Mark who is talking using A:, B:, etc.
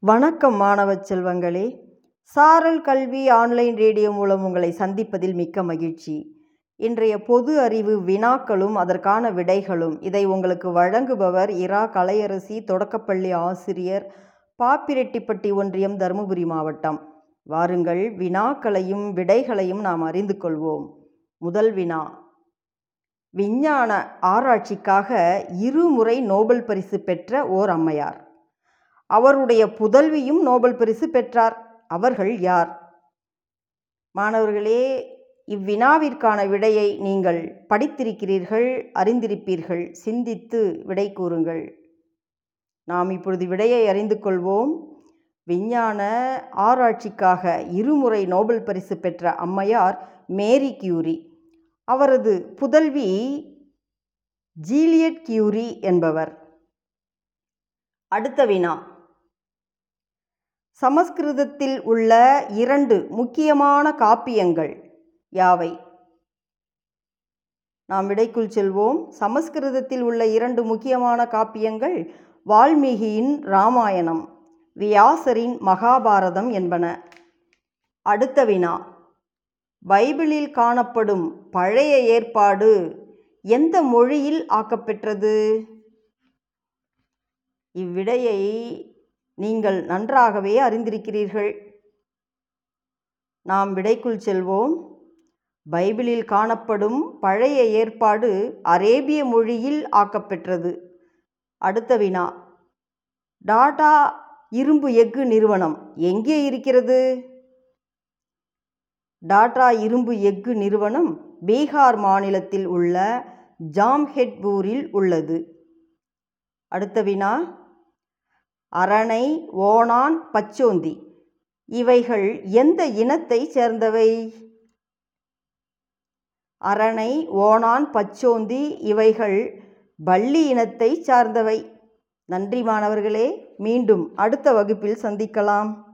A: வணக்கம் மாணவ செல்வங்களே. சாரல் கல்வி ஆன்லைன் ரேடியோ மூலம் உங்களை சந்திப்பதில் மிக்க மகிழ்ச்சி. இன்றைய பொது அறிவு வினாக்களும் அதற்கான விடைகளும். இதை உங்களுக்கு வழங்குபவர் இரா. கலையரசி தொடக்கப்பள்ளி ஆசிரியர் பாப்பிரெட்டிப்பட்டி ஒன்றியம் தருமபுரி மாவட்டம். வாருங்கள் வினாக்களையும் விடைகளையும் நாம் அறிந்து கொள்வோம். முதல் வினா. விஞ்ஞான ஆராய்ச்சிக்காக இருமுறை நோபல் பரிசு பெற்ற ஓர் அம்மையார். அவருடைய புதல்வியும் நோபல் பரிசு பெற்றார். அவர்கள் யார்? மாணவர்களே இவ்வினாவிற்கான விடையை நீங்கள் படித்திருக்கிறீர்கள் அறிந்திருப்பீர்கள். சிந்தித்து விடை கூறுங்கள். நாம் இப்பொழுது விடையை அறிந்து கொள்வோம். விஞ்ஞான ஆராய்ச்சிக்காக இருமுறை நோபல் பரிசு பெற்ற அம்மையார் மேரி கியூரி. அவரது புதல்வி ஜீலியட் கியூரி என்பவர். அடுத்த வினா. சமஸ்கிருதத்தில் உள்ள இரண்டு முக்கியமான காப்பியங்கள் யாவை? நாம் விடைக்குள் செல்வோம். சமஸ்கிருதத்தில் உள்ள இரண்டு முக்கியமான காப்பியங்கள் வால்மீகியின் ராமாயணம் வியாசரின் மகாபாரதம் என்பன. அடுத்த வினா. பைபிளில் காணப்படும் பழைய ஏற்பாடு எந்த மொழியில் ஆக்கப்பெற்றது? இவ்விடையை நீங்கள் நன்றாகவே அறிந்திருக்கிறீர்கள். நாம் விடைக்குள் செல்வோம். பைபிளில் காணப்படும் பழைய ஏற்பாடு அரேபிய மொழியில் ஆக்கப்பெற்றது. அடுத்த வினா. டாடா இரும்பு எஃகு நிறுவனம் எங்கே இருக்கிறது? டாடா இரும்பு எஃகு நிறுவனம் பீகார் மாநிலத்தில் உள்ள ஜாம்ஹெட்பூரில் உள்ளது. அடுத்த வினா. அரணை ஓணான் பச்சோந்தி. இவைகள் எந்த இனத்தை சேர்ந்தவை? அரணை ஓணான் பச்சோந்தி இவைகள் பள்ளி இனத்தை சார்ந்தவை. நன்றி மாணவர்களே மீண்டும் அடுத்த வகுப்பில் சந்திக்கலாம்.